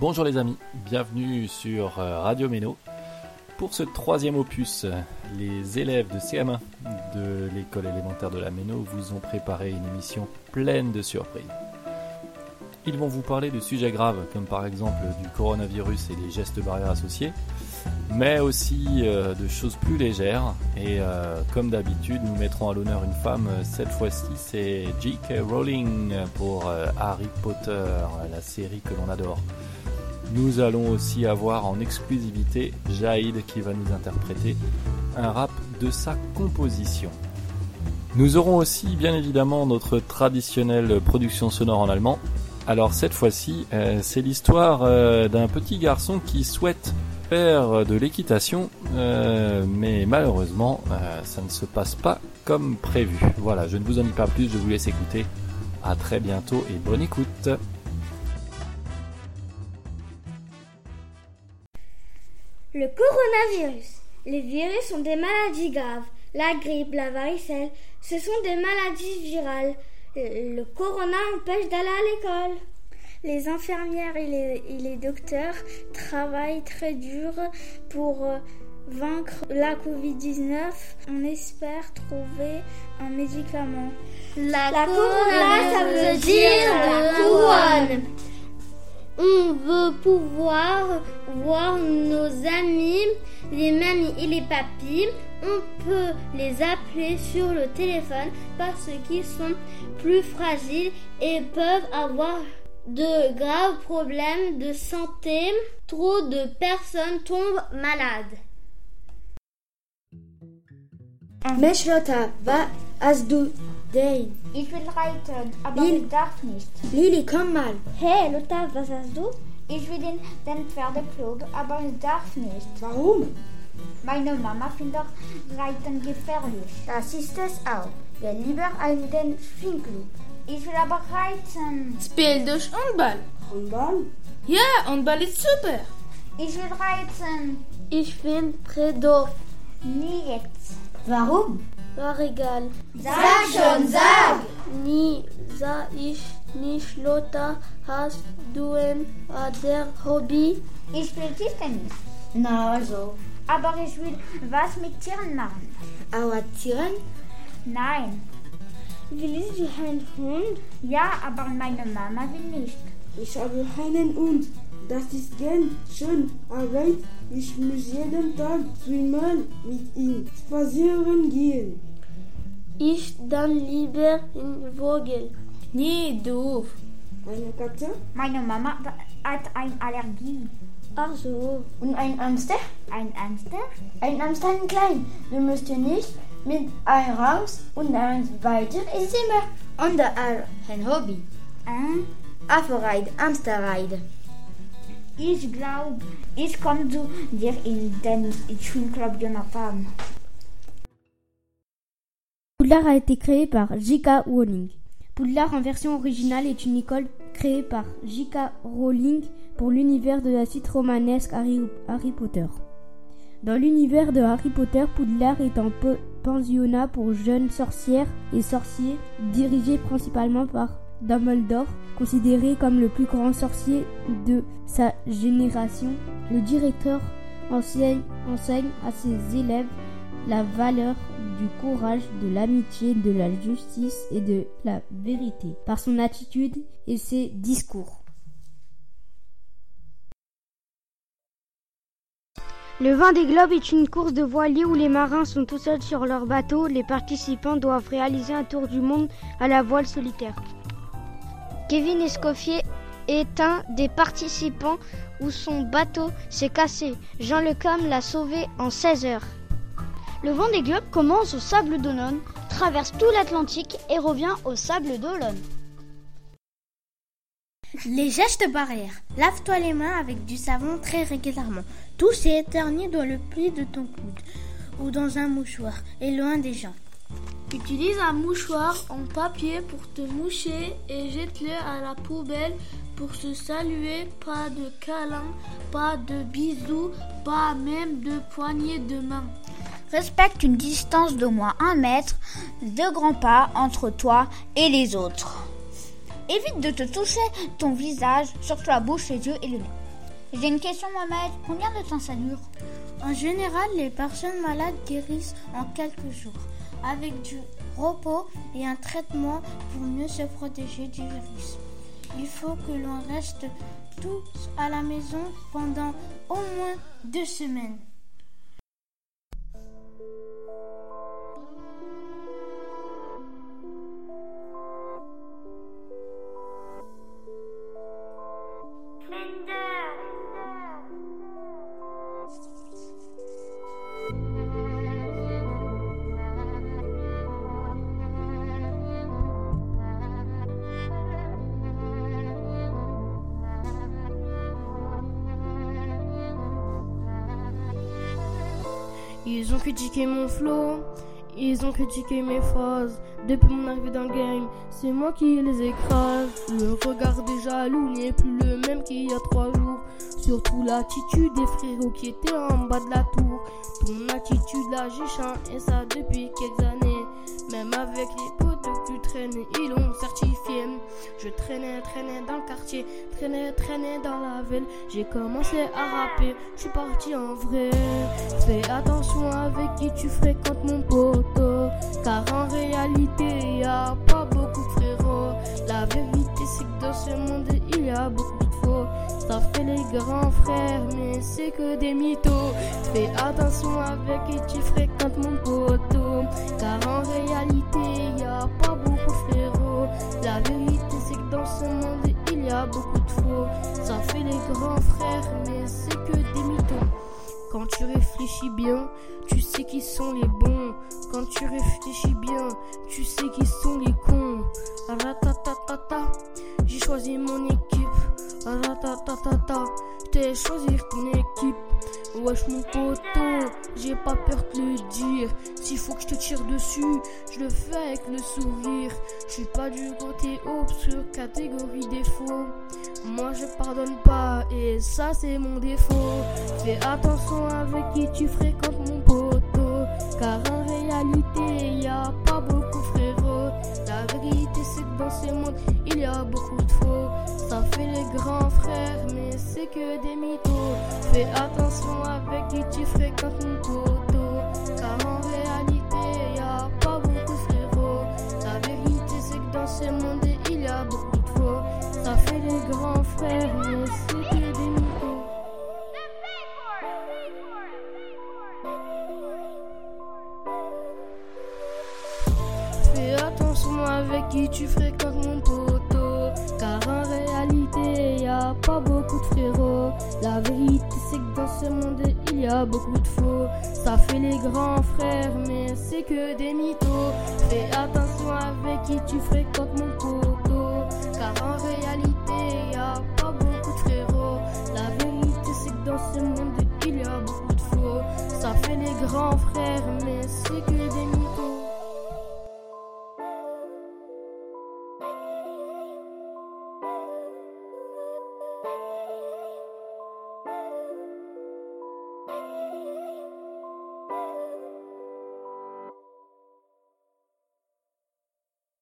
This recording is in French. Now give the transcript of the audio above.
Bonjour les amis, bienvenue sur euh, Radio Méno. Pour ce troisième opus, les élèves de CM1 de l'école élémentaire de la Méno vous ont préparé une émission pleine de surprises. Ils vont vous parler de sujets graves comme par exemple du coronavirus et des gestes barrières associés, mais aussi euh, de choses plus légères. Et euh, comme d'habitude, nous mettrons à l'honneur une femme. Cette fois-ci, c'est J.K. Rowling pour Harry Potter, la série que l'on adore. Nous allons aussi avoir en exclusivité Jaïd qui va nous interpréter un rap de sa composition. Nous aurons aussi bien évidemment notre traditionnelle production sonore en allemand. Alors cette fois-ci, euh, c'est l'histoire euh, d'un petit garçon qui souhaite faire de l'équitation, euh, mais malheureusement, ça ne se passe pas comme prévu. Voilà, je ne vous en dis pas plus, je vous laisse écouter. À très bientôt et bonne écoute. Le coronavirus. Les virus sont des maladies graves. La grippe, la varicelle, ce sont des maladies virales. Le corona empêche d'aller à l'école. Les infirmières et les, et les, docteurs travaillent très dur pour euh, vaincre la Covid-19. On espère trouver un médicament. La, la corona, ça veut dire la couronne. On veut pouvoir voir nos amis, les mamies et les papis. On peut les appeler sur le téléphone parce qu'ils sont plus fragiles et peuvent avoir de graves problèmes de santé. Trop de personnes tombent malades. Mensch Lotta, was hast denn? Ich will reiten, aber Lili. ich darf nicht. Lili, komm mal. Hey Lotta, was hast du? Ich will in den Pferdeflug, aber ich darf nicht. Warum? Meine Mama findet Reiten gefährlich. Das ist es auch. Wir lieber einen Schwingclub. Ich will aber reiten. Spiel durch Handball. Handball? Ja, Handball ist super. Ich will reiten. Ich bin Predo. Nie jetzt. Warum? War egal. Sag schon, sag! Nie sah ich nicht Lotta. Hast du ein anderes Hobby? Ich spiele Tischtennis. Na also. Aber ich will was mit Tieren machen. Aber Tieren? Nein. Willst du einen Hund? Ja, aber meine Mama will nicht. Ich habe einen Hund. Das ist ganz schön, aber ich muss jeden Tag zweimal mit ihm spazieren gehen. Ich dann lieber in Vogel. Nee, doof. Eine Katze? Meine Mama hat eine Allergie. Ach so. Und ein Hamster? Ein Hamster? Ein Hamster ein klein. Du musst nicht mit ein raus und ein weiter ins Zimmer. Und ein Hobby. Ein Afferride, Hamsterride. Ich glaube, ich komme zu dir in den Schulclub Jonathan. Poudlard a été créé par J.K. Rowling. Poudlard en version originale est une école créée par J.K. Rowling pour l'univers de la suite romanesque Harry, Harry Potter. Dans l'univers de Harry Potter, Poudlard est un peu pensionnat pour jeunes sorcières et sorciers, dirigé principalement par Dumbledore, considéré comme le plus grand sorcier de sa génération. Le directeur enseigne, enseigne à ses élèves la valeur du courage, de l'amitié, de la justice et de la vérité par son attitude et ses discours. Le vin des globes est une course de voilier où les marins sont tout seuls sur leur bateau. Les participants doivent réaliser un tour du monde à la voile solitaire. Kevin Escoffier est un des participants où son bateau s'est cassé. Jean Lecom l'a sauvé en 16 heures. Le vent des globes commence au sable d'Olonne, traverse tout l'Atlantique et revient au sable d'Olonne. Les gestes barrières. Lave-toi les mains avec du savon très régulièrement. Touche et éternue dans le pli de ton coude ou dans un mouchoir et loin des gens. Utilise un mouchoir en papier pour te moucher et jette-le à la poubelle pour se saluer. Pas de câlin, pas de bisous, pas même de poignée de main. Respecte une distance d'au moins un mètre de grands pas entre toi et les autres. Évite de te toucher ton visage, surtout la bouche, les yeux et le nez. J'ai une question, Mohamed. Combien de temps ça dure? En général, les personnes malades guérissent en quelques jours, avec du repos et un traitement pour mieux se protéger du virus. Il faut que l'on reste tous à la maison pendant au moins deux semaines. Ils ont critiqué mon flow, ils ont critiqué mes phrases. Depuis mon arrivée dans le game, c'est moi qui les écrase. Le regard des jaloux n'est plus le même qu'il y a trois jours. Surtout l'attitude des frérots qui étaient en bas de la tour. Ton attitude là, j'ai et ça depuis quelques années. Même avec les ils l'ont certifié. Je traînais, traînais dans le quartier, traînais, traînais dans la ville. J'ai commencé à rapper, je suis parti en vrai. Fais attention avec qui tu fréquentes mon poteau. Car en réalité, y a pas beaucoup de frérots. La vérité, c'est que dans ce monde, il y a beaucoup de faux. Ça fait les grands frères, mais c'est que des mythos. Fais attention avec qui tu fréquentes mon poteau. Car en réalité, y a pas beaucoup. La vérité, c'est que dans ce monde, il y a beaucoup de faux. Ça fait les grands frères, mais c'est que des mythos. Quand tu réfléchis bien, tu sais qui sont les bons. Quand tu réfléchis bien, tu sais qui sont les cons. Ratatatata, j'ai choisi mon équipe. Ratatatata, t'ai choisi ton équipe. Wesh mon poteau, j'ai pas peur de le dire. S'il faut que je te tire dessus, je le fais avec le sourire. Je suis pas du côté obscur, catégorie défaut. Moi je pardonne pas et ça c'est mon défaut. Fais attention avec qui tu fréquentes mon poteau. Car en réalité y a pas beaucoup frérots. La vérité c'est que dans ce monde il y a beaucoup de faux. Ça fait les grands frères mais c'est que des mythos. Fais attention avec qui tu fréquentes mon poteau. Car en réalité y a pas beaucoup de frérots. La vérité c'est que dans ce monde il y a beaucoup de faux. Ça fait les grands frères mais c'est que des mythos. Fais attention avec qui tu fréquentes mon poteau. Car en réalité, pas beaucoup de frérots. La vérité, c'est que dans ce monde, il y a beaucoup de faux. Ça fait les grands frères, mais c'est que des mythos. Fais attention avec qui tu fréquentes mon poteau. Car en réalité, y a pas beaucoup de frérots. La vérité, c'est que dans ce monde, il y a beaucoup de faux. Ça fait les grands frères, mais c'est que des mythos.